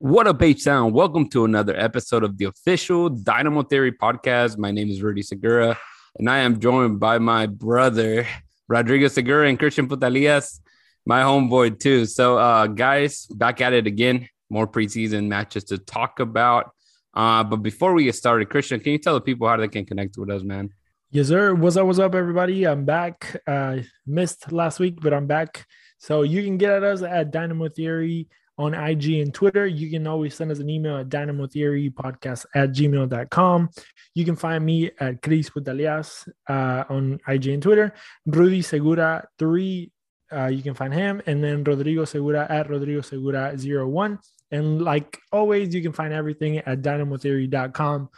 What up, H Town? Welcome to another episode of the official Dynamo Theory podcast. My name is Rudy Segura, and I am joined by my brother, Rodrigo Segura and Christian Putalias, my homeboy, too. So, uh, guys, back at it again. More preseason matches to talk about. Uh, but before we get started, Christian, can you tell the people how they can connect with us, man? Yes, sir. What's up? What's up, everybody? I'm back. Uh, missed last week, but I'm back. So you can get at us at Dynamo Theory on IG and Twitter. You can always send us an email at Dynamo Theory Podcast at gmail.com. You can find me at Chris Putalias uh, on IG and Twitter. Rudy Segura 3, uh, you can find him. And then Rodrigo Segura at Rodrigo Segura 01. And like always, you can find everything at dynamotheory.com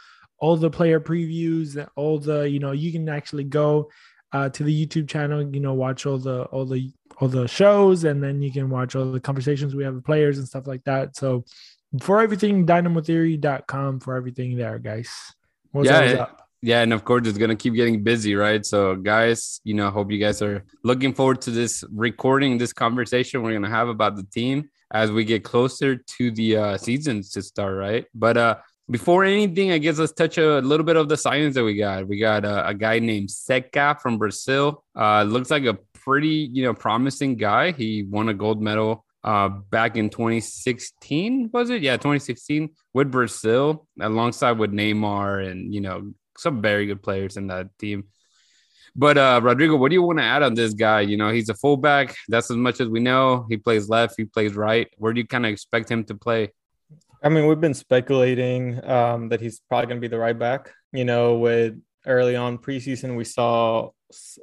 all the player previews, all the you know, you can actually go uh, to the YouTube channel, you know, watch all the all the all the shows, and then you can watch all the conversations we have with players and stuff like that. So for everything, dynamotheory.com for everything there, guys. What's yeah, yeah, and of course it's gonna keep getting busy, right? So, guys, you know, hope you guys are looking forward to this recording, this conversation we're gonna have about the team as we get closer to the uh, seasons to start, right? But uh, before anything, I guess let's touch a little bit of the science that we got. We got a, a guy named Zeca from Brazil. Uh, looks like a pretty, you know, promising guy. He won a gold medal uh, back in 2016, was it? Yeah, 2016 with Brazil, alongside with Neymar and you know some very good players in that team. But uh, Rodrigo, what do you want to add on this guy? You know, he's a fullback. That's as much as we know. He plays left. He plays right. Where do you kind of expect him to play? I mean, we've been speculating um, that he's probably going to be the right back. You know, with early on preseason, we saw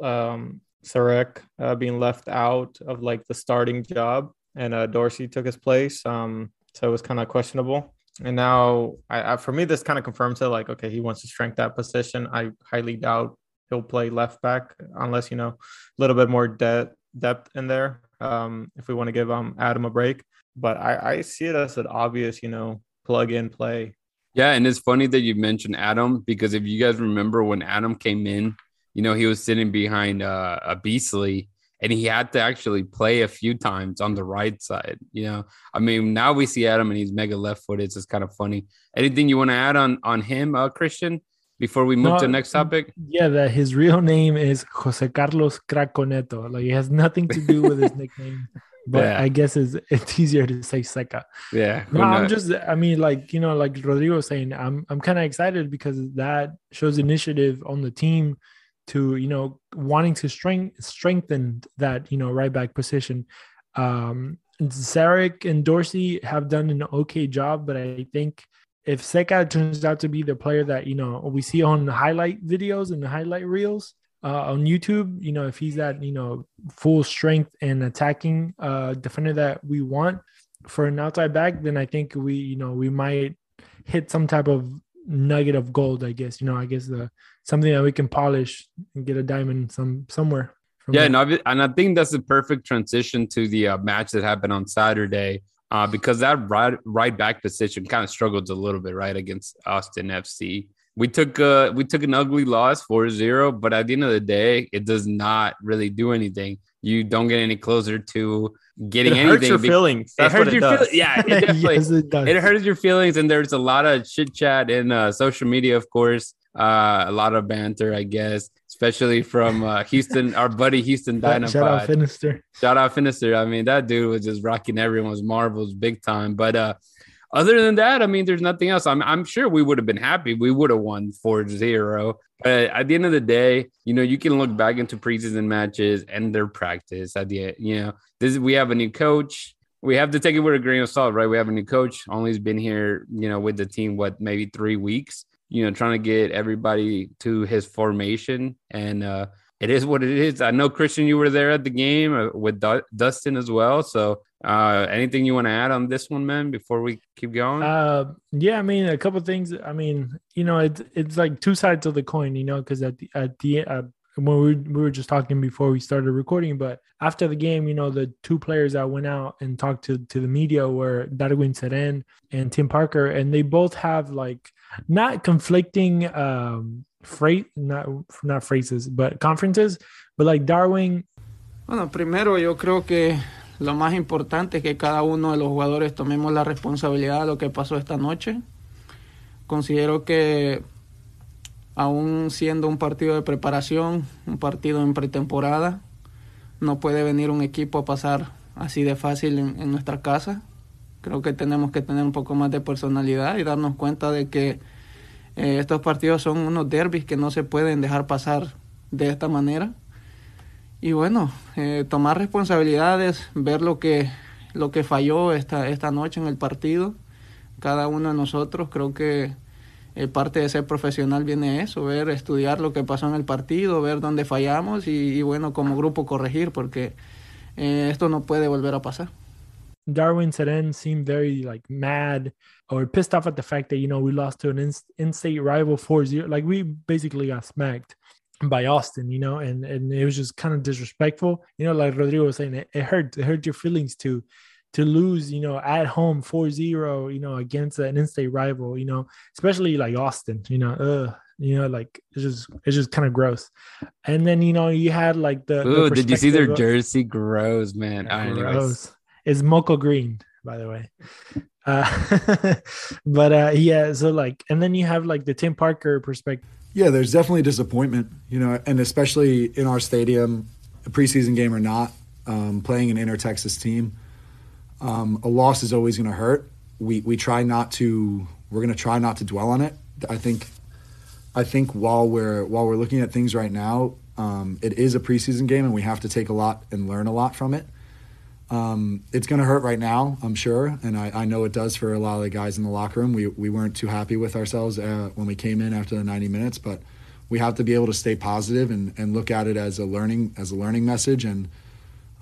um, Zarek uh, being left out of like the starting job, and uh, Dorsey took his place. Um, so it was kind of questionable. And now, I, I, for me, this kind of confirms it. Like, okay, he wants to strengthen that position. I highly doubt he'll play left back unless you know a little bit more de- depth in there. Um, if we want to give um Adam a break, but I, I see it as an obvious, you know, plug in play. Yeah, and it's funny that you mentioned Adam because if you guys remember when Adam came in, you know, he was sitting behind uh, a Beasley and he had to actually play a few times on the right side. You know, I mean, now we see Adam and he's mega left footed. It's kind of funny. Anything you want to add on on him, uh, Christian, before we move no, to the next topic? Yeah, that his real name is Jose Carlos Cracco Neto. Like it has nothing to do with his nickname but yeah. I guess it's it's easier to say Zeca. Yeah. No, I'm just I mean, like, you know, like Rodrigo was saying, I'm I'm kind of excited because that shows initiative on the team to, you know, wanting to strength strengthen that, you know, right back position. Um Zarek and Dorsey have done an okay job, but I think if Zeca turns out to be the player that, you know, we see on the highlight videos and the highlight reels, uh, on YouTube, you know, if he's that, you know, full strength and attacking uh, defender that we want for an outside back, then I think we, you know, we might hit some type of nugget of gold. I guess, you know, I guess the something that we can polish and get a diamond some somewhere. Yeah, and, and I think that's the perfect transition to the uh, match that happened on Saturday. Uh, because that right right back position kind of struggled a little bit right against Austin FC we took uh we took an ugly loss 4-0 but at the end of the day it does not really do anything. You don't get any closer to getting it anything hurts your feelings That's it hurts your feelings yeah it definitely yes, it, does. it hurts your feelings and there's a lot of chit chat in uh, social media of course uh, a lot of banter i guess especially from uh, houston our buddy houston dynamo shout out finister shout out finister i mean that dude was just rocking everyone's marbles big time but uh other than that, I mean, there's nothing else. I'm, I'm sure we would have been happy. We would have won 4 0. But at the end of the day, you know, you can look back into preseason matches and their practice at the, you know, this we have a new coach. We have to take it with a grain of salt, right? We have a new coach. Only's been here, you know, with the team, what, maybe three weeks, you know, trying to get everybody to his formation. And, uh, it is what it is. I know Christian, you were there at the game uh, with Dustin as well. So, uh, anything you want to add on this one, man, before we keep going? Uh, yeah, I mean, a couple things. I mean, you know, it's it's like two sides of the coin, you know, because at the at the uh, when we, we were just talking before we started recording, but after the game, you know, the two players that went out and talked to, to the media were Darwin Cerén and Tim Parker, and they both have like not conflicting um freight not not phrases but conferences but like Darwin. Bueno primero yo creo que lo más importante es que cada uno de los jugadores tomemos la responsabilidad de lo que pasó esta noche. Considero que aún siendo un partido de preparación un partido en pretemporada no puede venir un equipo a pasar así de fácil en, en nuestra casa creo que tenemos que tener un poco más de personalidad y darnos cuenta de que eh, estos partidos son unos derbis que no se pueden dejar pasar de esta manera. Y bueno, eh, tomar responsabilidades, ver lo que, lo que falló esta, esta noche en el partido. Cada uno de nosotros creo que eh, parte de ser profesional viene eso, ver, estudiar lo que pasó en el partido, ver dónde fallamos y, y bueno, como grupo corregir, porque esto no puede volver a pasar. Darwin Cerén seemed very like mad or pissed off at the fact that you know we lost to an in- in-state rival 4-0 like we basically got smacked by Austin you know and and it was just kind of disrespectful. You know like Rodrigo was saying it, it hurt it hurt your feelings to to lose you know at home 4-0 you know against an in-state rival you know especially like Austin you know uh you know like it's just it's just kind of gross. And then you know you had like the, Ooh, the did you see their jersey? Gross man. Gross. It's mocha green by the way uh, but uh, yeah, so like, and then you have like the Tim Parker perspective. Yeah, there's definitely disappointment, you know, and especially in our stadium, a preseason game or not, um, playing an inner Texas team, um, a loss is always going to hurt. We we try not to. We're going to try not to dwell on it. I think. I think while we're while we're looking at things right now, um, it is a preseason game, and we have to take a lot and learn a lot from it. Um, it's going to hurt right now, I'm sure, and I, I, know it does for a lot of the guys in the locker room. We we weren't too happy with ourselves uh, when we came in after the 90 minutes, but we have to be able to stay positive and, and look at it as a learning as a learning message. And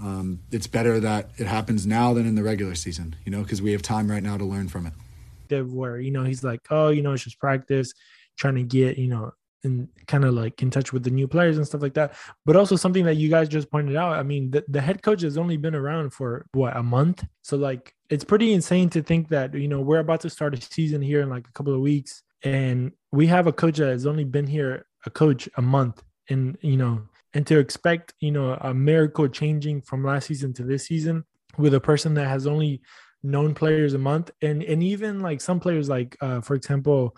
um, it's better that it happens now than in the regular season, you know, because we have time right now to learn from it. Where you know he's like, oh, you know, it's just practice, trying to get you know and kind of like in touch with the new players and stuff like that. But also something that you guys just pointed out. I mean, the, the head coach has only been around for what a month. So like it's pretty insane to think that, you know, we're about to start a season here in like a couple of weeks. And we have a coach that has only been here a coach a month. And, you know, and to expect, you know, a miracle changing from last season to this season with a person that has only known players a month and and even like some players like uh for example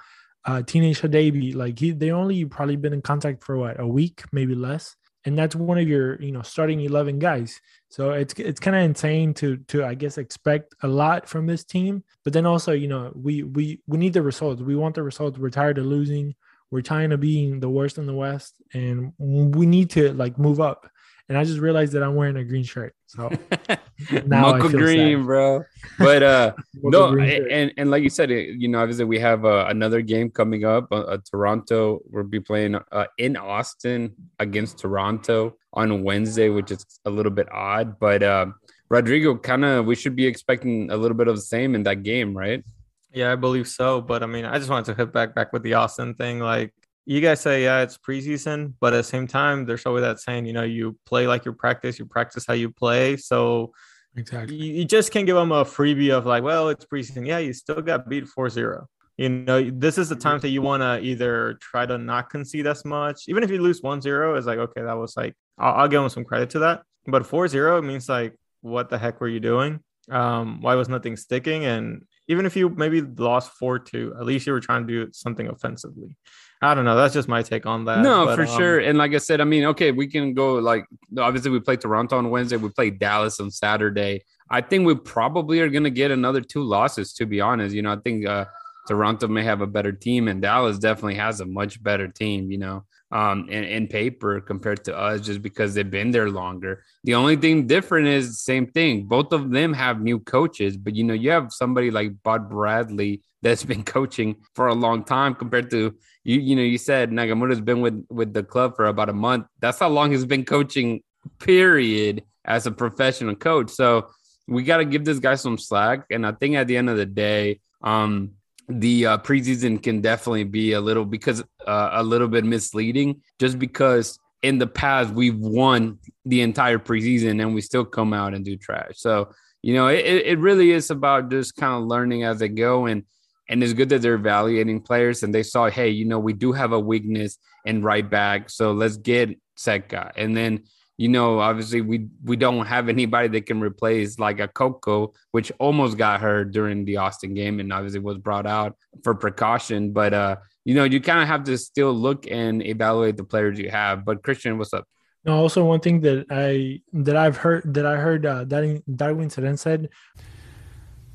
uh, Teenage Hadebe, like he, they only probably been in contact for what a week, maybe less, and that's one of your you know starting eleven guys. So it's it's kind of insane to to I guess expect a lot from this team, but then also you know we we we need the results. We want the results. We're tired of losing. We're tired of being the worst in the West, and we need to like move up and I just realized that I'm wearing a green shirt. So now Mocha green, sad. bro. But uh, no, and and like you said, you know, obviously we have uh, another game coming up. Uh, uh, Toronto, we'll be playing uh, in Austin against Toronto on Wednesday, which is a little bit odd. But uh, Rodrigo, kind of, we should be expecting a little bit of the same in that game, right? Yeah, I believe so. But I mean, I just wanted to hit back back with the Austin thing. Like, you guys say yeah it's preseason but at the same time there's always that saying you know you play like you practice you practice how you play. So exactly. you, you just can't give them a freebie of like well it's preseason. Yeah you still got beat 4-0 you know this is the time that you want to either try to not concede as much. Even if you lose 1-0 it's like okay that was like I'll, I'll give them some credit to that. But 4-0 means like what the heck were you doing? Um why was nothing sticking? And even if you maybe lost four two, at least you were trying to do something offensively. I don't know. That's just my take on that. No, but, for um, sure. And like I said, I mean, okay, we can go like obviously we play Toronto on Wednesday, we play Dallas on Saturday. I think we probably are gonna get another two losses, to be honest. You know, I think uh Toronto may have a better team, and Dallas definitely has a much better team, you know, um, in, in paper compared to us, just because they've been there longer. The only thing different is the same thing. Both of them have new coaches, but you know, you have somebody like Bob Bradley that's been coaching for a long time compared to you. You know, you said Nagamura's been with with the club for about a month. That's how long he's been coaching. Period, as a professional coach. So we got to give this guy some slack. And I think at the end of the day, um, the uh, preseason can definitely be a little because uh, a little bit misleading just because in the past we've won the entire preseason and we still come out and do trash. So you know it, it really is about just kind of learning as they go and and it's good that they're evaluating players and they saw hey you know we do have a weakness in right back so let's get Zeca and then you know, obviously we we don't have anybody that can replace like a Coco, which almost got hurt during the Austin game and obviously was brought out for precaution. But uh, you know, you kind of have to still look and evaluate the players you have. But Christian, what's up? No, also one thing that I that I've heard that I heard uh, Darwin, Darwin Cerén said.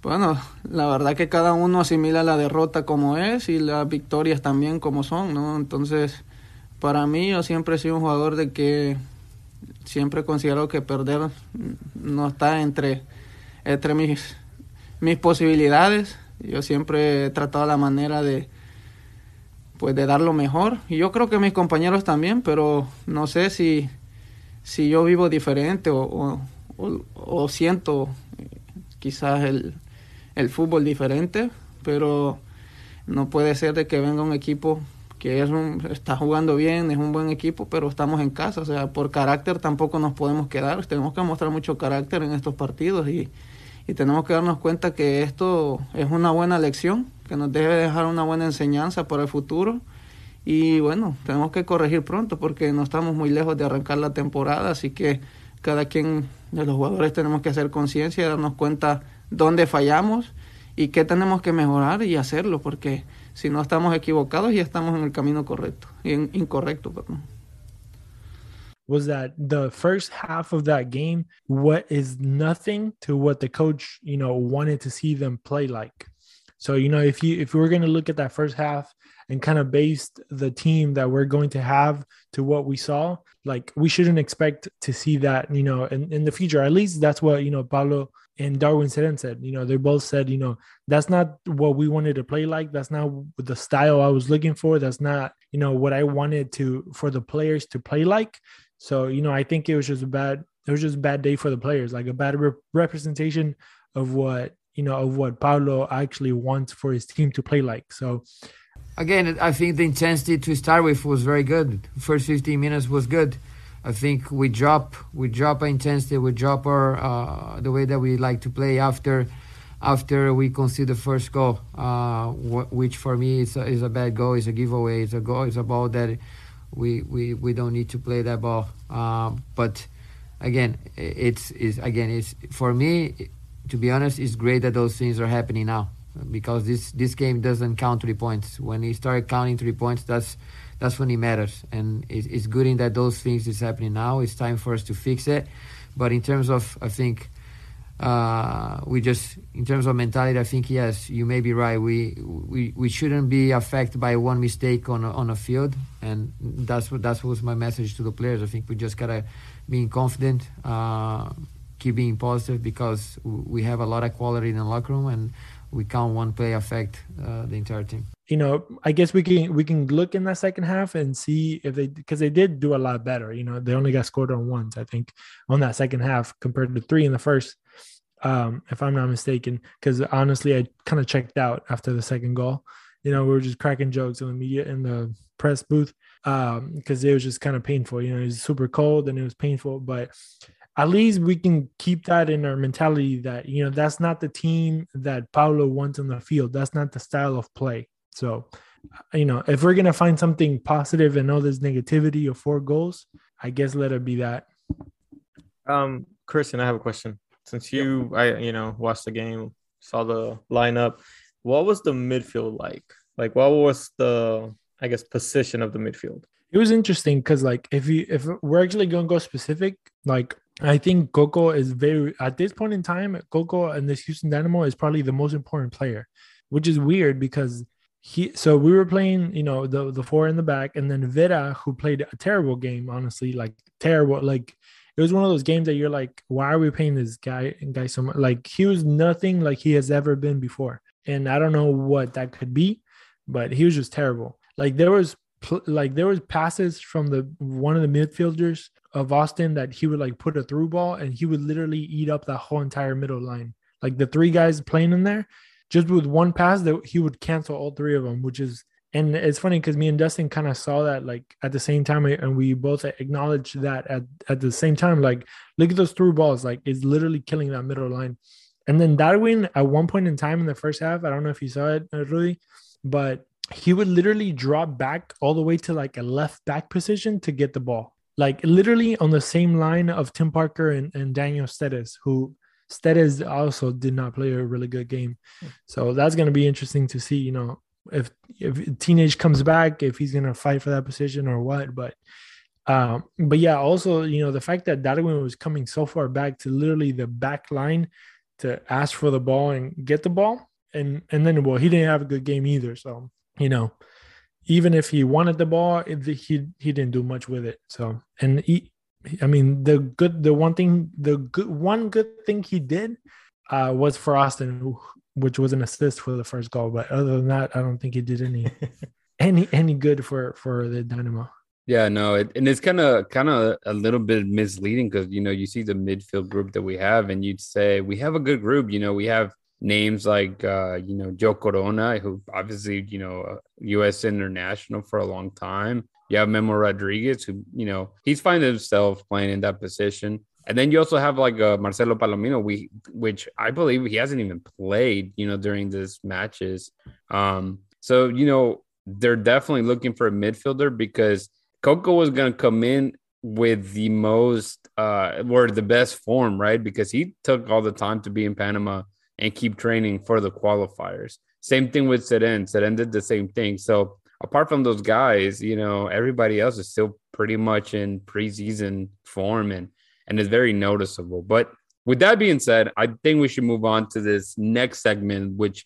Bueno, la verdad que cada uno asimila la derrota como es y las victorias también como son, ¿no? Entonces, para mí yo siempre he sido un jugador de que siempre considero que perder no está entre, entre mis, mis posibilidades. Yo siempre he tratado la manera de, pues, de dar lo mejor. Y yo creo que mis compañeros también, pero no sé si, si yo vivo diferente o, o, siento quizás el, el fútbol diferente, pero no puede ser de que venga un equipo que es un, está jugando bien, es un buen equipo, pero estamos en casa, o sea, por carácter tampoco nos podemos quedar, tenemos que mostrar mucho carácter en estos partidos y, y tenemos que darnos cuenta que esto es una buena lección, que nos debe dejar una buena enseñanza para el futuro. Y bueno, tenemos que corregir pronto porque no estamos muy lejos de arrancar la temporada, así que cada quien de los jugadores tenemos que hacer conciencia, darnos cuenta dónde fallamos y qué tenemos que mejorar y hacerlo, porque si no estamos equivocados y estamos en el camino correcto, in, incorrecto, perdón. Was that the first half of that game? What is nothing to what the coach, you know, wanted to see them play like. So you know, if you if we're going to look at that first half and kind of based the team that we're going to have to what we saw, like we shouldn't expect to see that, you know, in, in the future. At least that's what you know Paulo and Darwin Cerén said, you know, they both said, you know, that's not what we wanted to play like. That's not the style I was looking for. That's not, you know, what I wanted to for the players to play like. So, you know, I think it was just a bad, it was just a bad day for the players, like a bad re- representation of what, you know, of what Paulo actually wants for his team to play like. So, again, I think the intensity to start with was very good. First 15 minutes was good. I think we drop we drop our intensity, we drop our uh, the way that we like to play after after we concede the first goal, uh, which for me is a, is a bad goal, is a giveaway, it's a goal, it's a ball that we we, we don't need to play that ball. Uh, but again, it's is again it's for me. To be honest, it's great that those things are happening now because this this game doesn't count three points. When you start counting three points, that's that's when it matters. And it, it's good in that those things is happening now. It's time for us to fix it. But in terms of, I think, uh, we just in terms of mentality, I think yes, you may be right. We we, we shouldn't be affected by one mistake on a, on a field, and that's what that was my message to the players. I think we just gotta be confident, uh, keep being positive because we have a lot of quality in the locker room, and we can't one play affect uh, the entire team you know, I guess we can we can look in that second half and see if they because they did do a lot better. You know, they only got scored on once, I think, on that second half compared to three in the first, um, if I'm not mistaken. Because honestly, I kind of checked out after the second goal. You know, we were just cracking jokes in the media in the press booth because um, it was just kind of painful. You know, it was super cold and it was painful, but at least we can keep that in our mentality that you know that's not the team that Paulo wants on the field. That's not the style of play. So, you know, if we're gonna find something positive in all this negativity of four goals, I guess let it be that. Um, Christian, I have a question. Since you, I, you know, watched the game saw the lineup. What was the midfield like? Like, what was the I guess position of the midfield? It was interesting because like if you if we're actually gonna go specific, like I think Coco is very at this point in time, Coco and this Houston Dynamo is probably the most important player, which is weird because he so we were playing, you know, the the four in the back, and then Vera, who played a terrible game, honestly, like terrible, like it was one of those games that you're like, why are we paying this guy guy so much? Like he was nothing like he has ever been before. And I don't know what that could be, but he was just terrible. Like there was like there was passes from the one of the midfielders of Austin that he would like put a through ball and he would literally eat up that whole entire middle line. Like the three guys playing in there, just with one pass that he would cancel all three of them, which is and it's funny because me and Dustin kind of saw that like at the same time, and we both acknowledged that at at the same time. Like, look at those through balls, like it's literally killing that middle line. And then Darwin, at one point in time in the first half, I don't know if you saw it, uh, Rudy, but he would literally drop back all the way to like a left back position to get the ball. Like literally on the same line of Tim Parker and, and Daniel Steres, who Steres also did not play a really good game. So that's going to be interesting to see, you know, if if Teenage comes back, if he's going to fight for that position or what. But um, but yeah, also, you know, the fact that Darwin was coming so far back to literally the back line to ask for the ball and get the ball. And and then well, he didn't have a good game either. So you know, even if he wanted the ball, he he didn't do much with it. So and he, I mean, the good, the one thing, the good one good thing he did uh, was for Austin, which was an assist for the first goal. But other than that, I don't think he did any any any good for for the Dynamo. Yeah, no, it, and it's kind of kind of a little bit misleading because you know you see the midfield group that we have, and you'd say we have a good group. You know, we have names like uh, you know Joe Corona, who obviously you know U.S. international for a long time. You have Memo Rodriguez, who you know he's finding himself playing in that position. And then you also have like uh, Marcelo Palomino, we which I believe he hasn't even played, you know, during these matches. Um, so you know they're definitely looking for a midfielder because Coco was going to come in with the most uh or the best form, right? Because he took all the time to be in Panama and keep training for the qualifiers. Same thing with Cerén. Cerén did the same thing. So apart from those guys, you know, everybody else is still pretty much in preseason form and and is very noticeable. But with that being said, I think we should move on to this next segment, which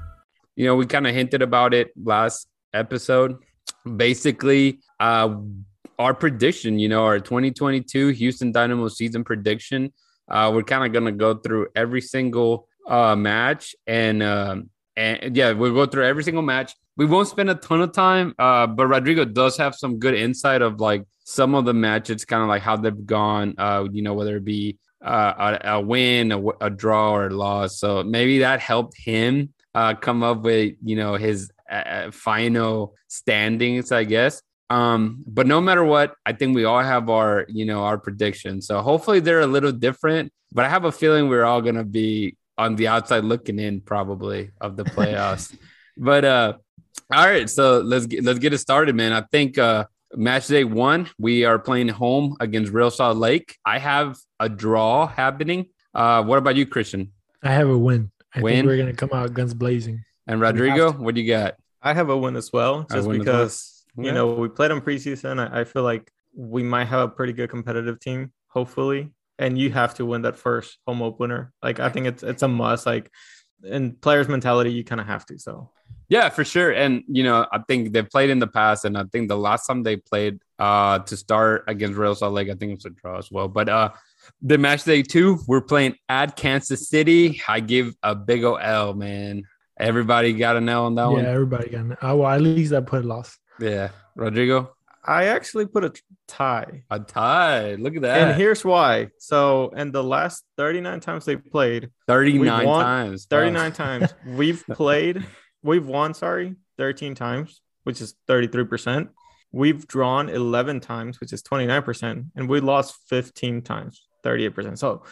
you know, we kind of hinted about it last episode. Basically, uh, our prediction, you know, our 2022 Houston Dynamo season prediction. Uh, we're kind of going to go through every single uh, match and, um, and yeah, we'll go through every single match. We won't spend a ton of time, uh, but Rodrigo does have some good insight of like some of the matches, kind of like how they've gone, uh, you know, whether it be uh, a, a, win, a, a, draw, or a loss. So maybe that helped him uh, come up with you know his uh, uh, final standings, I guess. Um, but no matter what, I think we all have our you know our predictions. So hopefully they're a little different. But I have a feeling we're all gonna be on the outside looking in, probably of the playoffs. but uh, all right, so let's get let's get it started, man. I think uh, match day one we are playing home against Real Salt Lake. I have a draw happening. Uh, what about you, Christian? I have a win. I win. think we're gonna come out guns blazing. And Rodrigo, what do you got? I have a win as well, just because well. you know we played on preseason. I, I feel like we might have a pretty good competitive team, hopefully. And you have to win that first home opener. Like I think it's it's a must. Like in players' mentality, you kind of have to. So Yeah, for sure. And you know, I think they've played in the past, and I think the last time they played uh to start against Real Salt Lake, I think it was a draw as well. But uh the match day two, we're playing at Kansas City. I give a big O L, man. Everybody got an L on that yeah, one. Yeah, everybody got. an Oh, well, at least I put a loss. Yeah. Rodrigo, I actually put a tie. a tie. Look at that. And here's why. So in the last 39 times they played, 39 won times. 39 times we've played, we've won, sorry, 13 times, which is 33%. We've drawn 11 times, which is 29%, and we lost 15 times, 38%. So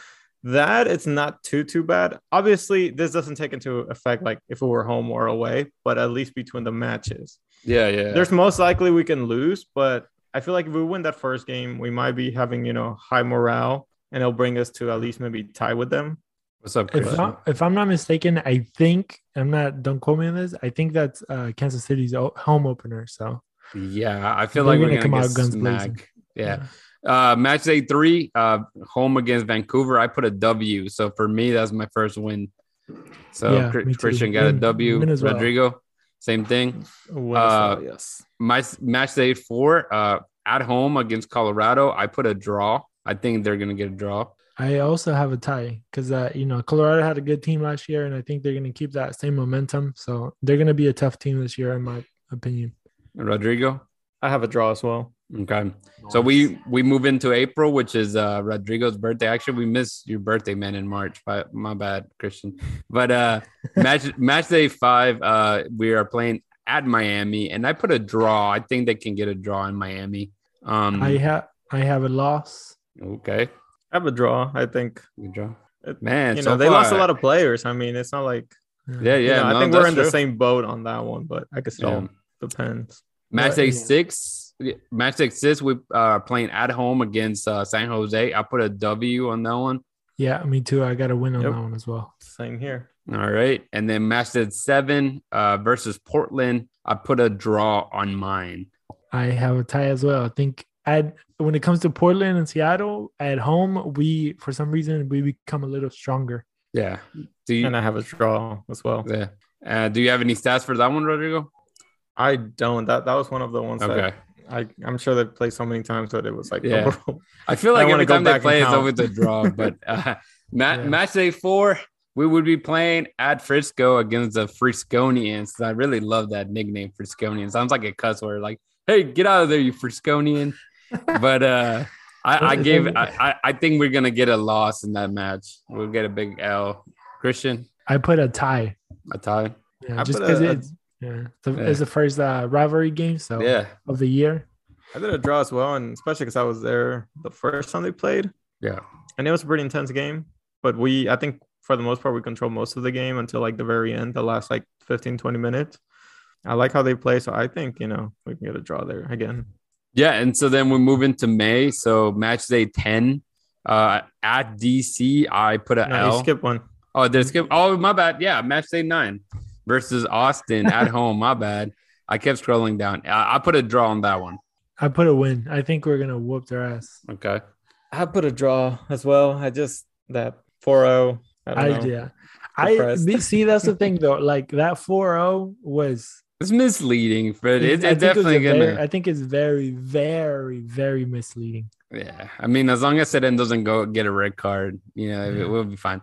that it's not too too bad. Obviously, this doesn't take into effect like if we were home or away, but at least between the matches. Yeah, yeah. There's most likely we can lose, but I feel like if we win that first game, we might be having, you know, high morale and it'll bring us to at least maybe tie with them. What's up, If, Chris? I, if I'm not mistaken, I think I'm not. Don't quote me on this. I think that's uh, Kansas City's home opener. So Yeah, I feel They're like we're gonna gonna, come out guns blazing. smacked. Yeah. Uh match day three, uh home against Vancouver. I put a W. So for me, that's my first win. So Yeah, Chri- me too. Christian got a Win- W. win as well. Rodrigo, same thing. Uh, yes. My match day four, uh at home against Colorado. I put a draw. I think they're gonna get a draw. I also have a tie because uh, you know Colorado had a good team last year, and I think they're going to keep that same momentum. So they're going to be a tough team this year, in my opinion. Rodrigo. I have a draw as well. Okay. So we we move into April, which is uh Rodrigo's birthday. Actually, we missed your birthday, man, in March. But my bad, Christian. But uh match match day five, uh we are playing at Miami, and I put a draw. I think they can get a draw in Miami. Um I have I have a loss. okay. I have a draw. I think Good draw. It- Man, you so know they lost a lot of players. I mean, it's not like Yeah, you yeah. know, I think we're that's in the same boat on that one, but I guess it Yeah. all depends. Match But, day yeah. six. Match day six, we are playing at home against uh, San Jose. I put a W on that one. Yeah, me too. I got a win on Yep. that one as well. Same here. All right. And then match day seven uh, versus Portland. I put a draw on mine. I have a tie as well. I think at when it comes to Portland and Seattle at home, we for some reason we become a little stronger. Yeah. Do you? And I have a draw as well. Yeah. Uh, do you have any stats for that one, Rodrigo? I don't. That that was one of the ones Okay. that I I'm sure they've played so many times that it was like Yeah. overall- I feel like wanna every time they back play, it's count. always a draw. But uh, ma- Yeah. match day four, we would be playing at Frisco against the Frisconians. I really love that nickname, Frisconian. Sounds like a cuss word. Like, hey, get out of there, you Frisconian. but uh, I, I gave. I, I I think we're gonna get a loss in that match. We'll get a big L. Christian, I put a tie. a tie. Yeah, I just because a- a- it's yeah, it's the, Yeah. it's the first uh, rivalry game, so Yeah. of the year. I did a draw as well, and especially because I was there the first time they played, Yeah. and it was a pretty intense game. But we, I think, for the most part, we controlled most of the game until like the very end, the last like 15, 20 minutes. I like how they play, so I think you know we can get a draw there again. Yeah, and so then we move into May. So match day ten, uh, at DC, I put a No, L. you skip one. Oh, did I skip? Oh, my bad. Yeah, match day nine versus Austin at home. My bad. I kept scrolling down. I, I put a draw on that one. I put a win. I think we're gonna whoop their ass. Okay. I put a draw as well. I just that 4-0. I I, know. yeah. I Depressed. the- see that's the thing though. Like that 4-0 was It's misleading, but it, I it's think it definitely gonna. very- I think it's very, very, very misleading. Yeah, I mean, as long as Cerén doesn't go get a red card, you know, it will be fine.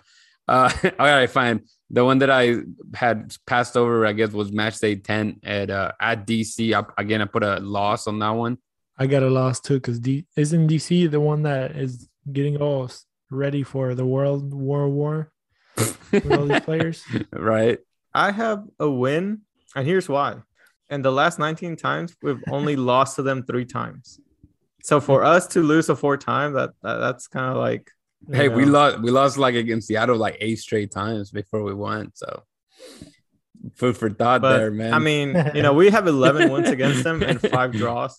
Uh, all right, fine. The one that I had passed over, I guess, was match day ten at uh, at DC. I, again, I put a loss on that one. I got a loss too because D isn't DC the one that is getting all ready for the World War War with all these players. right? I have a win, and here's why. And the last 19 times, we've only lost to them three times. So for us to lose a four time, that, that that's kind of like you Hey, we lost. We lost like against Seattle like eight straight times before we went. So food for thought But there, man. I mean, you know, we have 11 wins against them and five draws.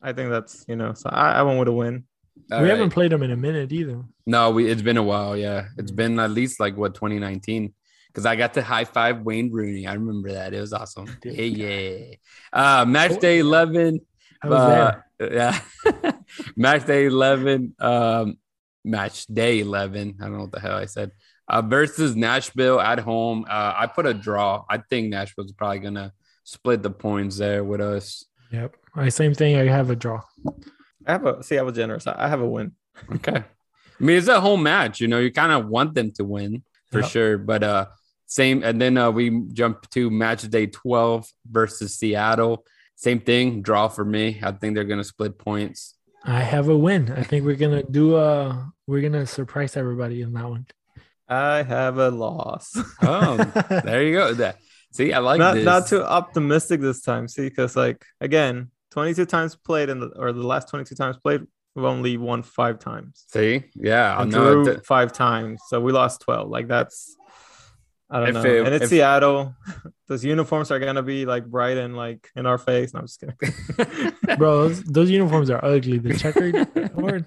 I think that's you know, so I, I went with a win. All we right. haven't played them in a minute either. No, we it's been a while. Yeah, it's been at least like what 2019 because I got to high five Wayne Rooney. I remember that. It was awesome. Yeah, yeah. Uh, match day 11. I was uh, there. Yeah. match day 11. Um, match day 11. I don't know what the hell I said. uh, versus Nashville at home. Uh, I put a draw. I think Nashville's probably gonna split the points there with us. Yep. I same thing. I have a draw. I have a see. I was generous. I I have a win. Okay. I mean, it's a home match. You know, you kind of want them to win for Yep. sure. But uh, same. And then uh, we jump to match day twelve versus Seattle. Same thing. Draw for me. I think they're gonna split points. I have a win. I think we're gonna do a. We're gonna surprise everybody in that one. I have a loss. Oh, there you go. That see, I like not this. not too optimistic this time. See, because like again, 22 times played in the or the last 22 times played, we've only won five times. See, yeah, I and know. drew five times, so we lost 12. Like that's I don't If know. it- and it's if- Seattle. Those uniforms are gonna be like bright and like in our face. No, I'm just kidding. Bro, those, those uniforms are ugly. The checkered Lord,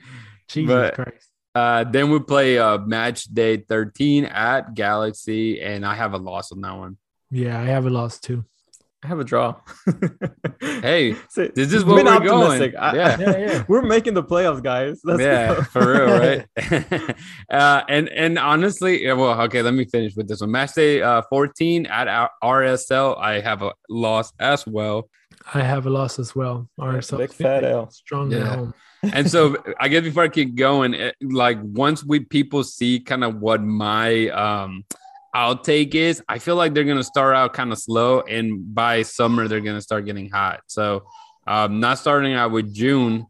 Jesus But- Christ. Uh, then we play uh, match day 13 at Galaxy, and I have a loss on that one. Yeah, I have a loss too. I have a draw. Hey, See, this is we've where been we're going. I- Yeah. Yeah, yeah. We're making the playoffs, guys. Let's yeah, go. for real, right? uh, and and honestly, yeah, well, okay, let me finish with this one. Match day uh, 14 at our RSL, I have a loss as well. I have a loss as well. RSL big fat L. strong at home. And so I guess before I keep going, it, like once we people see kind of what my um outtake is, I feel like they're gonna start out kind of slow, and by summer they're gonna start getting hot. So um, not starting out with June,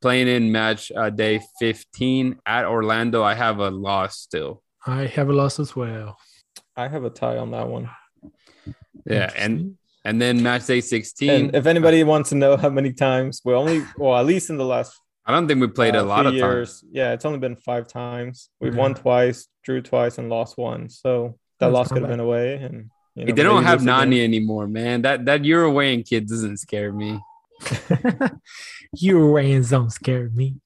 playing in match uh, day 15 at Orlando, I have a loss still. I have a loss as well. I have a tie on that one. Yeah, and and then match day 16. And if anybody wants to know how many times, we're only well, at least in the last I don't think we played a uh, lot of years. times. Yeah, it's only been five times. We've Yeah. won twice, drew twice, and lost one. So that That's loss could have been away. And you they don't have lose again. Nani anymore, man. That that Uruguayan kid doesn't scare me. Uruguayans don't scare me.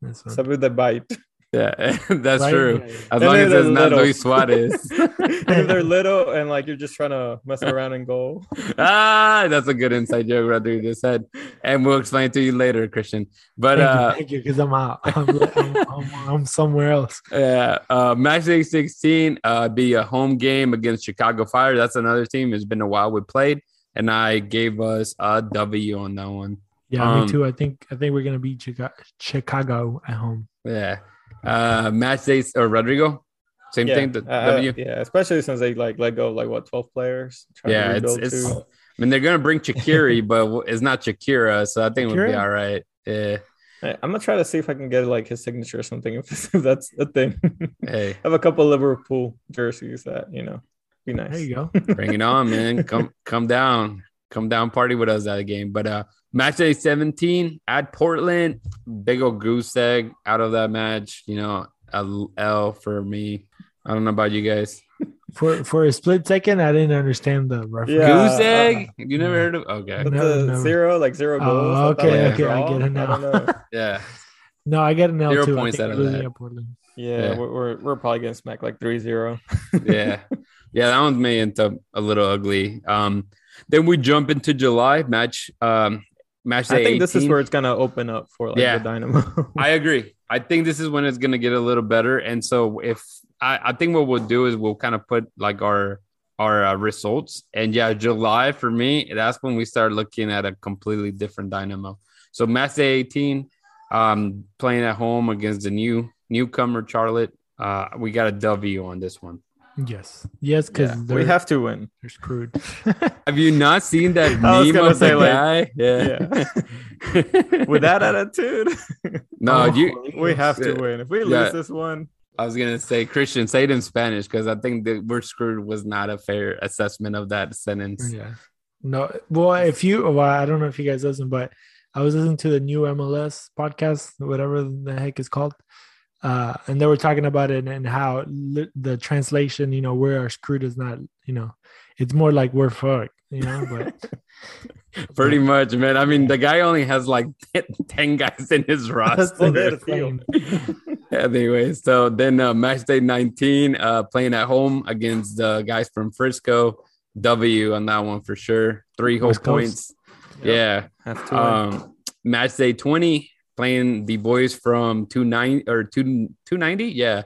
That's what- Some of the bite. Yeah, that's Right? true. Yeah, yeah. As And long as they're it's not. Luis Suarez. and if they're little and like you're just trying to mess around and goal. ah, that's a good inside joke Rodrigo just said. And we'll explain it to you later, Christian. But Thank uh you, thank you, because I'm out. I'm, I'm, I'm, I'm somewhere else. yeah, uh match day 16 uh be a home game against Chicago Fire. That's another team. It's been a while we played, and I gave us a W on that one. Yeah, Um, me too. I think I think we're gonna beat Chicago, Chicago at home. Yeah. Uh match days or Rodrigo. Same yeah, thing. The uh, W. yeah, especially since they like let go of like what 12 players. trying to Yeah, it's it's. I mean, they're gonna bring Shaqiri, but it's not Shakira, so I think we'll be all right. Yeah. I'm gonna try to see if I can get like his signature or something if, if that's a thing. Hey, I have a couple Liverpool jerseys that you know be nice. There you go. bring it on, man. Come come down. Come down party with us at a game. But uh match day 17 at Portland. Big old goose egg out of that match. You know, a L for me. I don't know about you guys. For for a split second, I didn't understand the reference. Yeah, goose uh, egg? you never heard of okay. But Never, the never. zero, like zero goals. I thought, okay, like, okay, a I draw. get it now. Yeah. No, I get an L Zero too. points out of that. at Portland. Yeah, Yeah. We're, we're we're probably getting smacked like 3-0. yeah yeah that one's made into a little ugly um then we jump into july match um match I think this is where it's gonna open up for like Yeah. the Dynamo. i agree. I think this is when it's going to get a little better. And so if I, I think what we'll do is we'll kind of put like our our uh, results. And yeah july for me that's when we start looking at a completely different dynamo. So match day 18 um playing at home against the new newcomer charlotte uh we got a w on this one Yes, yes, because Yeah, we have to win. they're screwed. Have you not seen that meme gonna of the like, guy? Yeah. With that attitude, no, Oh, you. we have to win. If we lose this one, I was gonna say Christian, say it in Spanish because I think that we're screwed was not a fair assessment of that sentence. Yeah. No, well, if you, well, I don't know if you guys listen, but I was listening to the new MLS podcast, whatever the heck it's called, uh, and they were talking about it and how li- the translation, you know, we are screwed is not, you know, it's more like we're fucked, you know, but Pretty much, man. I mean, the guy only has like ten guys in his that's the roster. anyway, so then uh, match day 19, uh, playing at home against the guys from Frisco. W on that one for sure. Three whole West Coast. points. Yeah. Have to. Um, match day 20, playing the boys from 290 or 2 290. Yeah.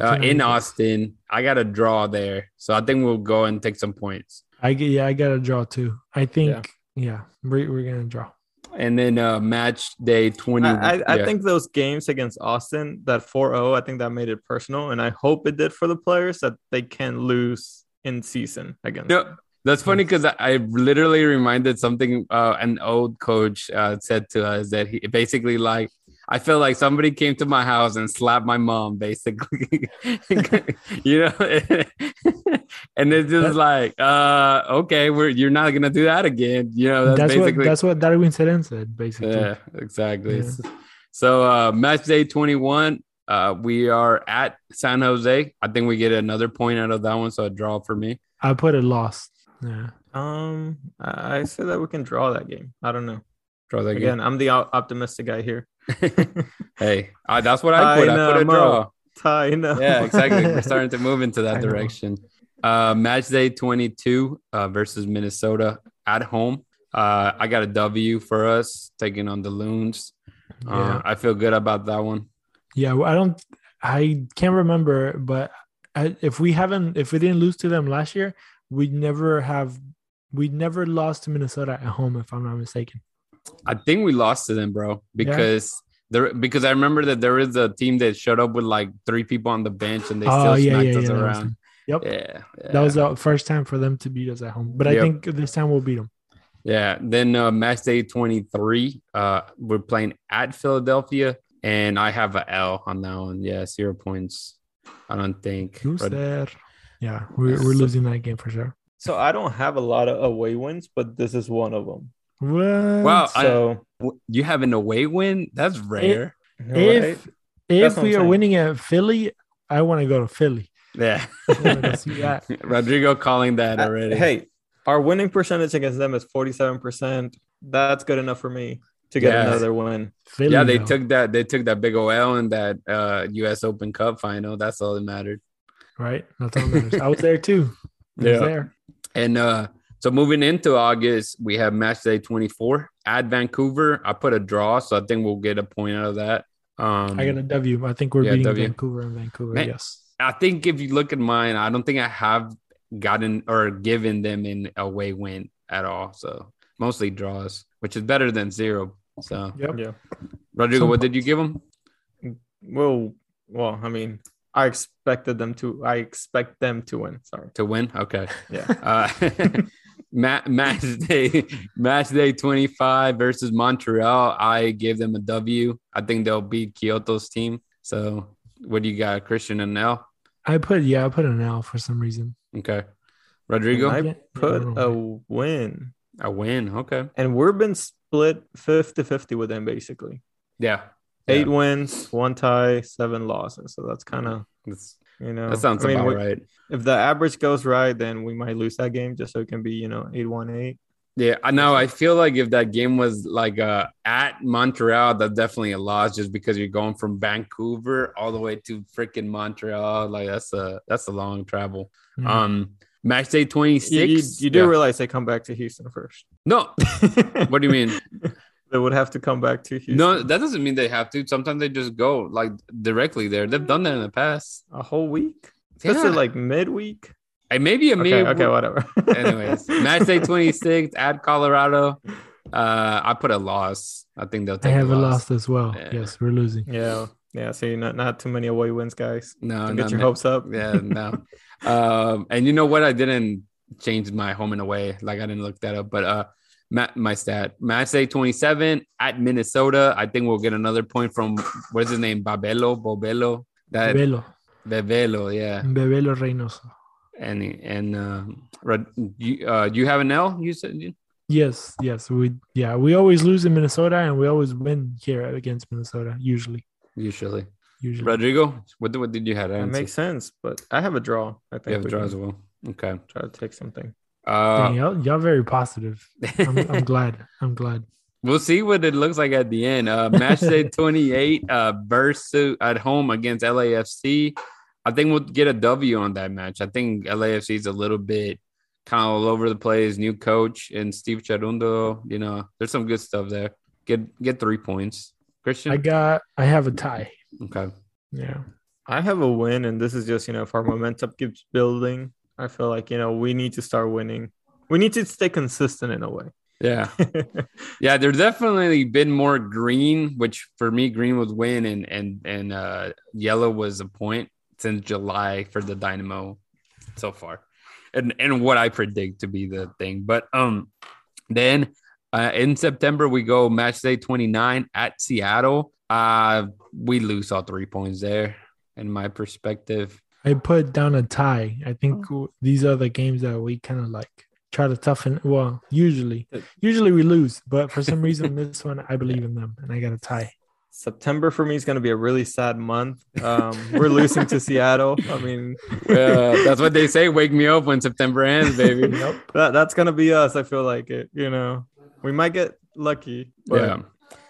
uh, in Austin. I got a draw there, so I think we'll go and take some points. I get yeah, I got a draw too. I think yeah, we're, we're gonna draw. And then uh, match day twenty. I, I, I think those games against Austin, that 4-0, I think that made it personal, and I hope it did for the players that they can lose in season against. No, that's funny because I, I literally reminded something uh, an old coach uh, said to us that he basically like I felt like somebody came to my house and slapped my mom, basically. you know, and it's just like, uh, okay, we're you're not gonna do that again. You know, that's, That's, what basically that's what Darwin said said basically. yeah, exactly. Yeah. So uh match day 21. Uh we are at San Jose. I think we get another point out of that one, so a draw for me. I put it lost. Yeah. Um, I I say that we can draw that game. I don't know. Draw that game Again, I'm the op- optimistic guy here. Hey, uh, that's what I put. I, put a Dynamo. draw. Ty, no. Yeah, exactly. We're starting to move into that I direction. Uh match day 22 uh versus Minnesota at home. Uh I got a W for us taking on the Loons. Uh, Yeah. I feel good about that one. Yeah, well, I don't. I can't remember, but I, if we haven't, if we didn't lose to them last year, we never have. We never lost to Minnesota at home, if I'm not mistaken. I think we lost to them, bro, because there because I remember that there is a team that showed up with like three people on the bench and they oh still yeah, smacked yeah, us yeah. around. Yep, Yeah, yeah, that was the first time for them to beat us at home. But I Yep. think this time we'll beat them. yeah. Then uh, match day twenty three, uh, we're playing at Philadelphia, and I have a L on that one. Yeah, zero points. I don't think. Who's there? Yeah, we're, we're So- losing that game for sure. So I don't have a lot of away wins, but this is one of them. What? Wow, So w- you have an away win? That's rare. if That's if what we are saying. winning at Philly, I want to go to Philly. Yeah, I go. Rodrigo calling that already. hey, our winning percentage against them is 47%. That's good enough for me to get Yeah. another win. Philly yeah, they though. took that. They took that big OL in that uh, U.S. Open Cup final. That's all that mattered. Right. That's all matters. I was there too. I was Yeah. there. And uh so moving into August, we have match day 24 at Vancouver. I put a draw, so I think we'll get a point out of that. Um I got a W. I think we're Yeah, beating W. Vancouver and Vancouver. Man, yes. I think if you look at mine, I don't think I have gotten or given them an away win at all. So mostly draws, which is better than zero. So Yep. Yeah. Rodrigo, So- what did you give them? Well, well, I mean, I expected them to. I expect them to win. Sorry. To win? Okay. Yeah. Uh, match day, match day 25 versus Montreal. I gave them a W. I think they'll beat Kyoto's team. So, what do you got, Christian and L? I put yeah, I put an L for some reason. Okay, Rodrigo, I put yeah, a win, a win. Okay, and we've been split 50 50 with them basically. yeah, Eight Yeah. wins, one tie, seven losses. So that's kind of, you know, that sounds I mean, about we- right. If the average goes right, then we might lose that game just so it can be, you know, 8 1 8. Yeah, I know. I feel like if that game was like uh, at Montreal, that's definitely a loss, just because you're going from Vancouver all the way to freaking Montreal. Like that's a that's a long travel. Mm. Um, match day 26. You, you, you do Yeah. realize they come back to Houston first. no. What do you mean? they would have to come back to Houston. No, that doesn't mean they have to. Sometimes they just go like directly there. They've done that in the past. a whole week, especially Yeah. like midweek. And maybe a Okay, mid. okay, whatever. Anyways, match day 26 at Colorado. Uh, I put a loss. I think they'll I take have a a loss. loss as well. Yeah. Yes, we're losing. yeah, yeah. See, not not too many away wins, guys. No, Don't get your no. hopes up. Yeah, no. um, and you know what? I didn't change my home and away. Like I didn't look that up, but uh, ma- my stat match day 27 at Minnesota. I think we'll get another point from what's his name, Babelo, Bobelo, that Bebelo. Bebelo, yeah. Bebelo Reynoso. And and um, Rod- you uh, you have an L? You said Yes, yes. We yeah, we always lose in Minnesota and we always win here against Minnesota, usually. usually. Usually. Rodrigo, what did, what did you have? That makes sense, but I have a draw. I think You have a draw can as well. Okay. Try to take something. Uh, Dang, y'all, y'all very positive. I'm, I'm glad. I'm glad. We'll see what it looks like at the end. Uh, match day 28 uh, versus at home against LAFC. I think we'll get a W on that match. I think LAFC is a little bit kind of all over the place. New coach and Steve Charundo. You know, there's some good stuff there. Get get three points. Christian. I got I have a tie. okay. Yeah. I have a win, and this is just you know if our momentum keeps building, I feel like you know we need to start winning. We need to stay consistent in a way. Yeah. yeah, there's definitely been more green, which for me, green was win and and and uh yellow was a point since July for the Dynamo so far. And and what I predict to be the thing. But um then uh, in September we go match day 29 at Seattle. Uh we lose all three points there in my perspective. I put down a tie. I think these are the games that we kind of like try to toughen. Well, usually, usually we lose, but for some reason, this one I believe in them, and I got a tie. September for me is going to be a really sad month. Um, we're losing to Seattle. I mean, yeah, that's what they say. Wake me up when September ends, baby. Nope. That, that's going to be us. I feel like it. You know, we might get lucky. yeah.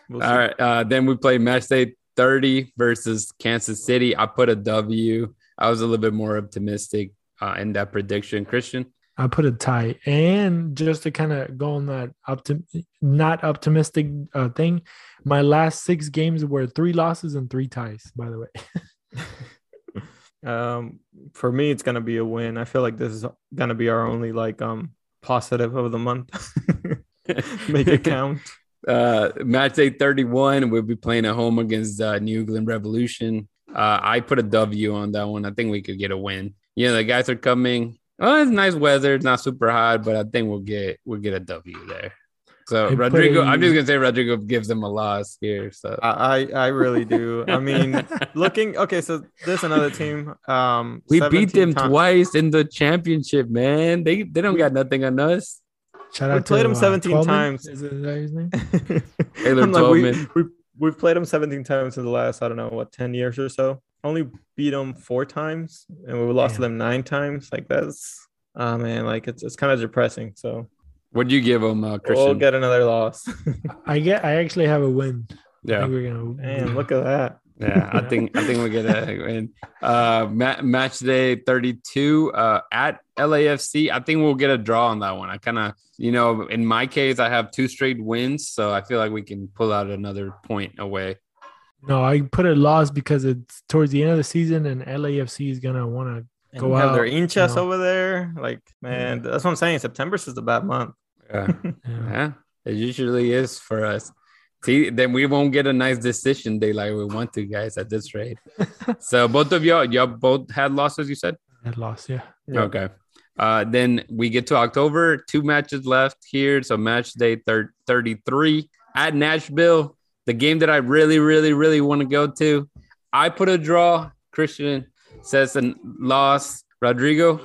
We'll All right. Uh, then we play match day 30 versus Kansas City. I put a W. I was a little bit more optimistic uh, in that prediction. Christian? I put a tie. And just to kind of go on that optim- not optimistic uh, thing, my last six games were three losses and three ties, by the way. um, for me, it's gonna be a win. I feel like this is gonna be our only like um positive of the month. Make it count. Uh, match day 31, we'll be playing at home against uh, New England Revolution. Uh, I put a W on that one. I think we could get a win. You know, the guys are coming. Oh, it's nice weather. It's not super hot, but I think we'll get we'll get a W there. So I Rodrigo, I'm just gonna say Rodrigo gives them a loss here. So I I really do. I mean, looking okay. So there's another team. Um, we beat them times. twice in the championship, man. They they don't got nothing on us. Shout we played them 17 uh, times. Is it that his name? Taylor like, we, we, we've played them 17 times in the last, I don't know, what, 10 years or so. Only beat them four times and we lost Damn. to them nine times. Like, that's, oh man, like it's, it's kind of depressing. So, what'd you give them, uh, Christian? We'll get another loss. I get, I actually have a win. Yeah. we're gonna, man, look at that. Yeah, I think I think we get a win. Uh, ma- match day 32 uh, at LAFC. I think we'll get a draw on that one. I kind of, you know, in my case, I have two straight wins, so I feel like we can pull out another point away. No, I put a loss because it's towards the end of the season, and LAFC is gonna want to go have out. their hinchas you know. over there. Like, man, that's what I'm saying. September is a bad month. Yeah. yeah, yeah, it usually is for us. See, then we won't get a nice decision day like we want to, guys, at this rate. so both of y'all, y'all both had losses, you said? Had lost, yeah. yeah. Okay. Uh, then we get to October, two matches left here. So match day thir- 33 at Nashville, the game that I really, really, really want to go to. I put a draw. Christian says a loss. Rodrigo?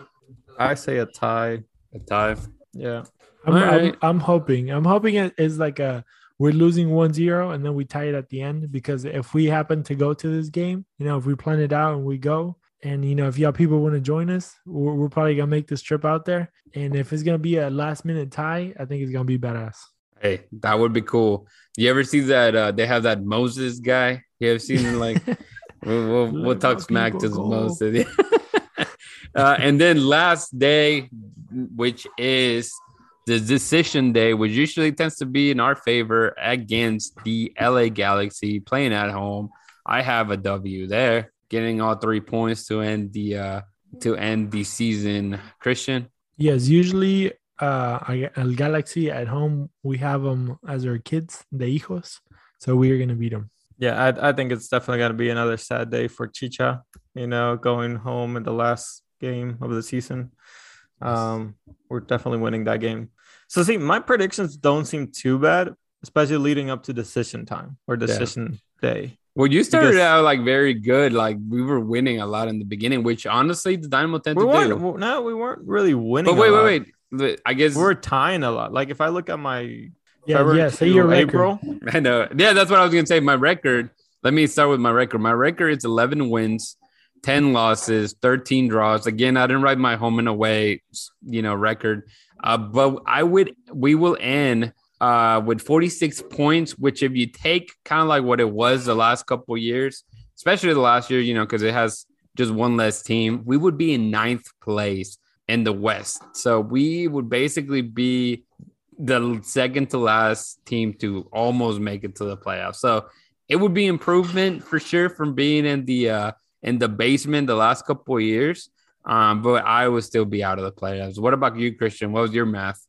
I say a tie. A tie. Yeah. I'm, right. I'm, I'm, hoping. I'm hoping it is like a we're losing 1-0 and then we tie it at the end because if we happen to go to this game, you know, if we plan it out and we go, and you know, if y'all people want to join us, we're, we're, probably gonna make this trip out there. And if it's gonna be a last minute tie, I think it's gonna be badass. Hey, that would be cool. You ever see that? Uh, they have that Moses guy. You ever seen like? we'll, we'll, we'll talk smack to Moses. uh, and then last day, which is the decision day, which usually tends to be in our favor against the LA Galaxy playing at home. I have a W there, getting all three points to end the uh to end the season. Christian. Yes, usually uh El Galaxy at home we have them as our kids, the hijos, so we are gonna beat them. Yeah, I, I think it's definitely gonna be another sad day for Chicha. You know, going home in the last game of the season. Um, we're definitely winning that game. So see, my predictions don't seem too bad, especially leading up to decision time or decision yeah. day. Well, you started because out like very good. Like we were winning a lot in the beginning, which honestly the Dynamo tend we to do. No, we weren't really winning. But wait, wait, wait. I guess we are tying a lot. Like if I look at my yeah, February yeah, say your April. I know. Yeah, that's what I was gonna say. My record. Let me start with my record. My record is 11 wins, 10 losses, 13 draws. Again, I didn't write my home and away, you know, record. Uh, but I would, we will end uh, with 46 points, which if you take kind of like what it was the last couple years, especially the last year, you know, because it has just one less team, we would be in ninth place in the West. So we would basically be the second to last team to almost make it to the playoffs. So it would be improvement for sure from being in the uh, in the basement the last couple years. Um, but I would still be out of the playoffs. What about you, Christian? What was your math?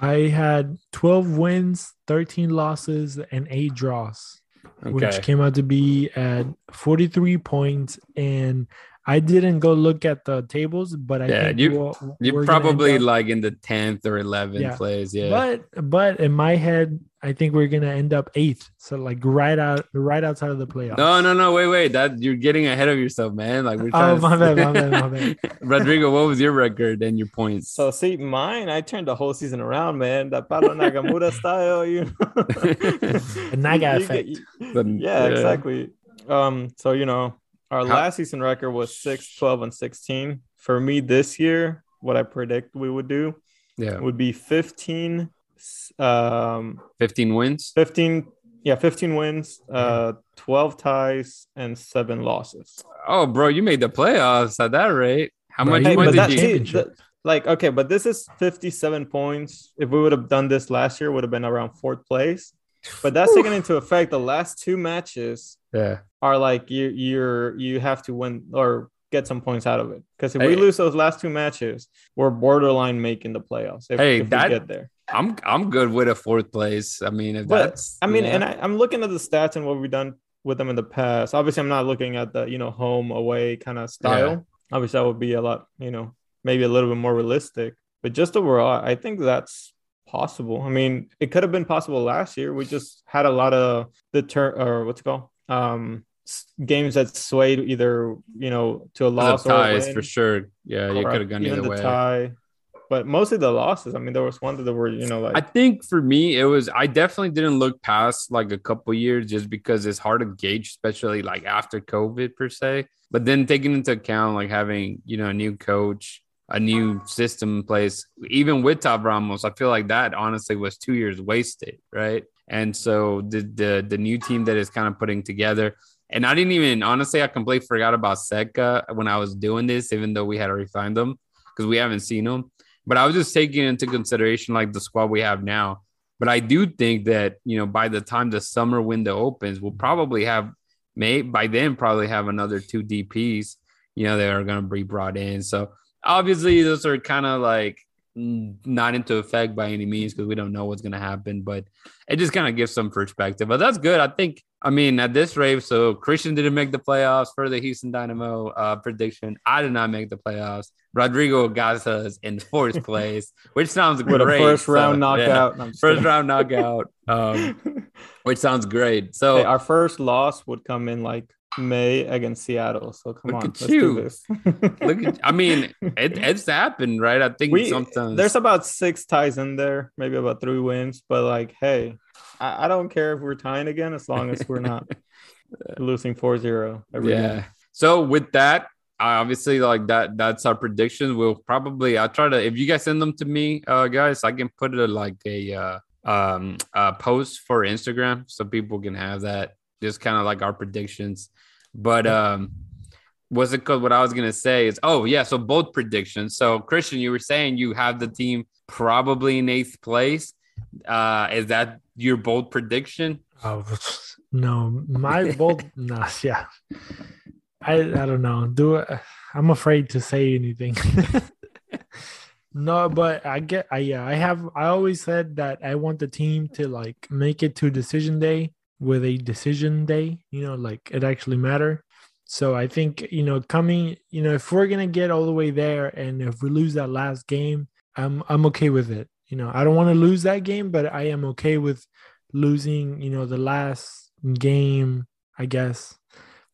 I had 12 wins, 13 losses, and eight draws, Okay. which came out to be at 43 points. And I didn't go look at the tables, but I Yeah, think you- we'll- You're probably up- like in the 10th or 11th Yeah. place. Yeah. But but in my head, I think we're gonna end up eighth. So like right out right outside of the playoffs. no, no, no. Wait, wait. That you're getting ahead of yourself, man. Like we're Oh, trying to- my bad, my bad, my bad. Rodrigo, what was your record and your points? So see, mine, I turned the whole season around, man. That Pablo Nagamura style, you know. The Naga You- you effect. The- yeah, yeah. exactly. Um, so you know, our How- last season record was 6, 12, and 16. For me this year, what I predict we would do yeah. would be 15, um, 15 wins. 15, yeah, 15 wins, uh, 12 ties, and seven losses. Oh, bro, you made the playoffs at that rate. How Bro, much Hey, won points but did that, you? see, championship. the- like, okay, but this is 57 points. If we would have done this last year, would have been around fourth place. But that's taken into effect. The last two matches Yeah. are like you you're you have to win or get some points out of it. Because if we lose those last two matches, we're borderline making the playoffs. If, Hey, if that- we get there. I'm I'm good with a fourth place. I mean, if But that's I mean, yeah. and I, I'm looking at the stats and what we've done with them in the past. Obviously, I'm not looking at the you know home away kind of style. Obviously, that would be a lot, you know, maybe a little bit more realistic. But just overall, I think that's possible. I mean, it could have been possible last year. We just had a lot of the turn or what's it called? Um, games that swayed either you know to a loss or a ties win. for sure. Yeah, you could have gone Even either the way. tie. But mostly the losses. I mean, there was one that were, you know, like I think for me, it was I definitely didn't look past like a couple years just because it's hard to gauge, especially like after COVID per se. But then taking into account like having you know a new coach, a new system in place, even with Tab Ramos, I feel like that honestly was two years wasted, right? And so the the the new team that is kind of putting together. And I didn't even honestly, I completely forgot about Zeca when I was doing this, even though we had already signed them because we haven't seen them. But I was just taking into consideration like the squad we have now. But I do think that you know by the time the summer window opens, we'll probably have may by then probably have another two DPs, you know, that are going to be brought in. So obviously those are kind of like not into effect by any means because we don't know what's going to happen, but it just kind of gives some perspective. But that's good. I think. I mean, at this rate, so Christian didn't make the playoffs for the Houston Dynamo uh, prediction. I did not make the playoffs. Rodrigo got us in fourth place, which sounds with great. a first round yeah. knockout. No, First kidding. round knockout, um, which sounds great. So Hey, our first loss would come in like May against Seattle. So come Look on, at let's you. do this. look, at, I mean, it, it's happened, right? I think we sometimes there's about six ties in there, maybe about three wins. But like, hey, I, I don't care if we're tying again as long as we're not losing 4-0 every yeah. game. So with that, I obviously like that. That's our prediction. We'll probably I'll try to if you guys send them to me, uh, guys, I can put it like a uh, um uh post for Instagram so people can have that. Just kind of like our predictions. But um what's it called? What I was gonna say is oh yeah, so both predictions. So Christian, you were saying you have the team probably in eighth place. Uh is that your bold prediction? Oh no, my bold yeah. I I don't know. Do. I'm afraid to say anything. no, but I get I yeah, I have I always said that I want the team to like make it to decision day with a decision day, you know, like it actually matter. So I think, you know, coming, you know, if we're gonna get all the way there and if we lose that last game, I'm I'm okay with it. You know, I don't want to lose that game, but I am okay with losing, you know, the last game, I guess,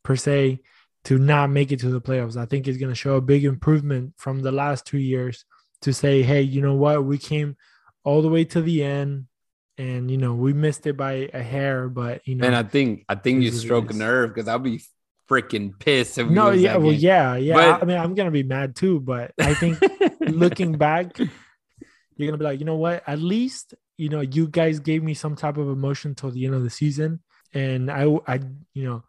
per se, to not make it to the playoffs. I think it's going to show a big improvement from the last two years to say, hey, you know what? We came all the way to the end and, you know, we missed it by a hair, but, you know. And I think I think you stroke a nerve because I'll be freaking pissed. If no, yeah, well, game. yeah, yeah. But- I mean, I'm going to be mad too, but I think looking back, you're going to be like, you know what? At least, you know, you guys gave me some type of emotion till the end of the season. And I, I, you know,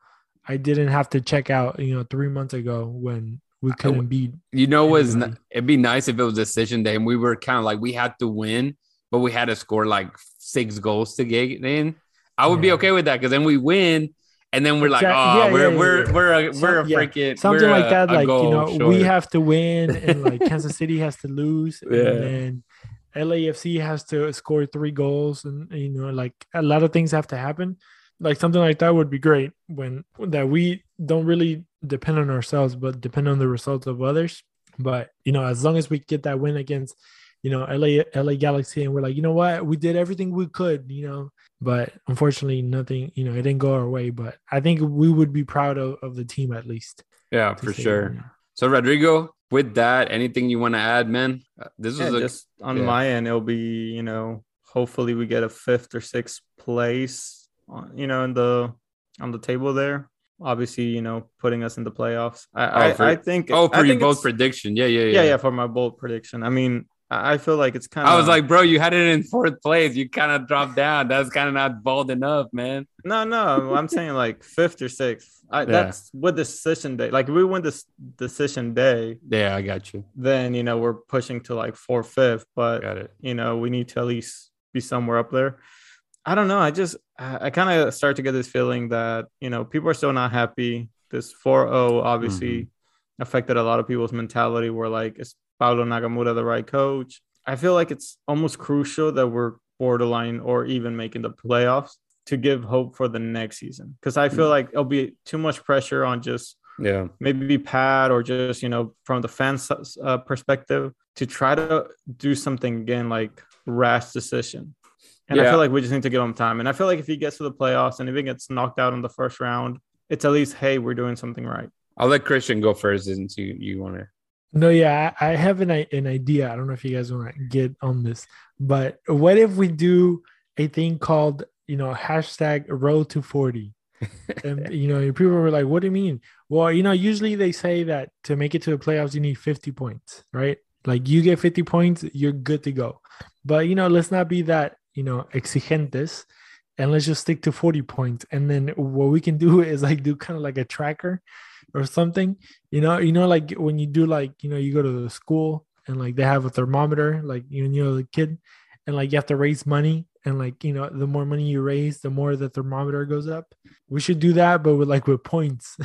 I didn't have to check out, you know, three months ago when we couldn't beat. You know, was it'd be nice if it was decision day and we were kind of like we had to win, but we had to score like six goals to get in. I would be okay with that because then we win, and then we're like, Exact- oh, yeah, we're yeah, we're yeah. we're a, we're a yeah, freaking something like a- that. Like you know, we have to win, and like Kansas City has to lose, Yeah. and then LAFC has to score three goals, and you know, like a lot of things have to happen. Like something like that would be great when that we don't really depend on ourselves, but depend on the results of others. But you know, as long as we get that win against, you know, LA LA Galaxy, and we're like, you know what, we did everything we could, you know, but unfortunately, nothing, you know, it didn't go our way. But I think we would be proud of, of the team at least. yeah, for say, sure. you know. So Rodrigo, with that, anything you want to add, man? Uh, This Yeah, was a just on yeah. my end, it'll be you know hopefully we get a fifth or sixth place, on, you know, in the on the table there. Obviously, you know, putting us in the playoffs. I Oh, I, for- I think. oh I for your think both it's- prediction. Yeah, yeah, yeah. Yeah, yeah, for my bold prediction. I mean, I I feel like it's kind of. I was like, bro, you had it in fourth place. You kind of dropped down. That's kind of not bold enough, man. No, no, I'm saying like fifth or sixth. I, That's what decision day. Like if we win this decision day, Yeah, I got you. then you know we're pushing to like fourth, fifth. But Got it. you know we need to at least be somewhere up there. I don't know. I just I, I kind of start to get this feeling that you know people are still not happy. This 4-0 obviously affected a lot of people's mentality. Where like is Paulo Nagamura the right coach? I feel like it's almost crucial that we're borderline or even making the playoffs to give hope for the next season. Because I feel like it'll be too much pressure on just Yeah. maybe Pat or just you know from the fans uh, perspective to try to do something again like rash decision. And I feel like we just need to give him time. And I feel like if he gets to the playoffs and if he gets knocked out in the first round, it's at least hey we're doing something right. I'll let Christian go first since you you want to. No, yeah, I, I have an, an idea. I don't know if you guys want to get on this, but what if we do a thing called, you know, hashtag road to 40? and, you know, people were like, what do you mean? Well, you know, usually they say that to make it to the playoffs, you need 50 points, right? Like you get 50 points, you're good to go. But, you know, let's not be that, you know, exigentes and let's just stick to 40 points. And then what we can do is like do kind of like a tracker or something. You know you know like when you do like you know you go to the school and like they have a thermometer like you know the kid and like you have to raise money. And like you know the more money you raise the more the thermometer goes up. We should do that but with like with points.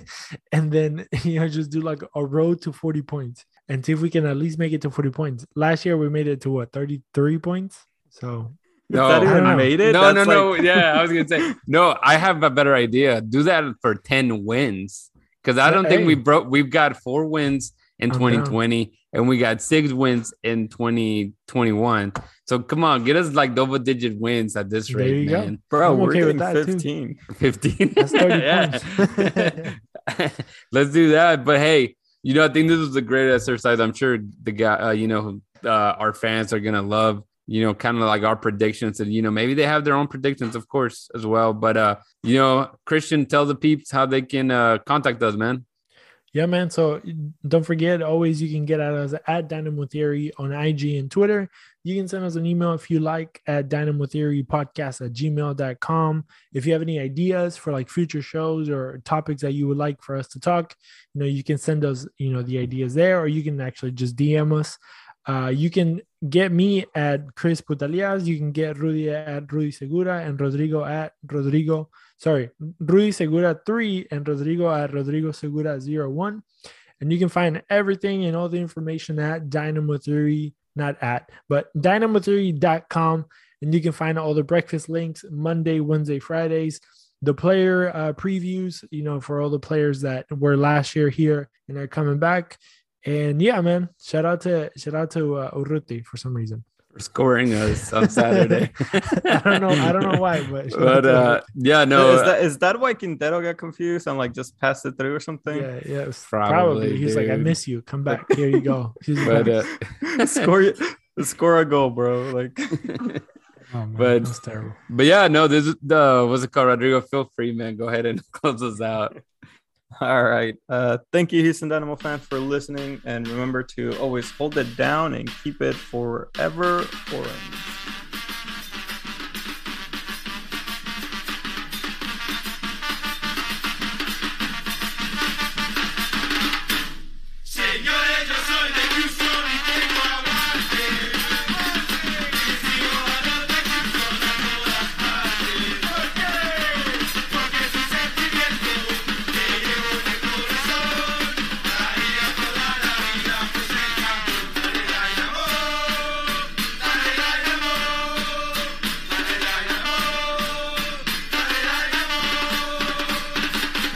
And then you know just do like a road to 40 points and see if we can at least make it to 40 points. Last year we made it to what 33 points so No, that I even don't made it? No, no, That's no. like- Yeah, I was gonna say no. I have a better idea. Do that for ten wins because I don't think we broke. We've got four wins in I'm down. 2020 and we got six wins in 2021. So come on, get us like double digit wins at this There rate, you go. man. Bro, I'm we're okay with getting that, too. 15. 15. That's Yeah. Let's do that. But hey, you know, I think this was a great exercise. I'm sure the guy, uh, you know, uh, our fans are gonna love. You know, kind of like our predictions, and you know, maybe they have their own predictions, of course, as well. But uh, you know, Christian, tell the peeps how they can uh contact us, man. Yeah, man. So don't forget, always you can get at us at Dynamo Theory on IG and Twitter. You can send us an email if you like at Dynamo Theory Podcast at gmail.com. If you have any ideas for like future shows or topics that you would like for us to talk, you know, you can send us, you know, the ideas there, or you can actually just DM us. Uh, you can get me at Chris Putalias. You can get Rudy at Rudy Segura and Rodrigo at Rodrigo sorry, Rudy Segura 3 and Rodrigo at Rodrigo Segura 01. And you can find everything and all the information at Dynamo Theory, not at, but dynamotheory.com. And you can find all the breakfast links Monday, Wednesday, Fridays, the player uh, previews, you know, for all the players that were last year here and are coming back. And yeah, man, shout out to shout out to uh, Urruti for some reason. For scoring us on Saturday. I don't know, I don't know why, but, but uh, yeah, no, is that is that why Quintero got confused and like just passed it through or something? Yeah, yeah, it was Probably, probably. He's like, I miss you. Come back. Here you go. He's but uh, score score a goal, bro. Like oh, man, but- that's terrible. But yeah, no, this is the what's it called, Rodrigo? Feel free, man. Go ahead and close us out. All right. Uh, thank you, Houston Dynamo fans, for listening. And remember to always hold it down and keep it forever orange.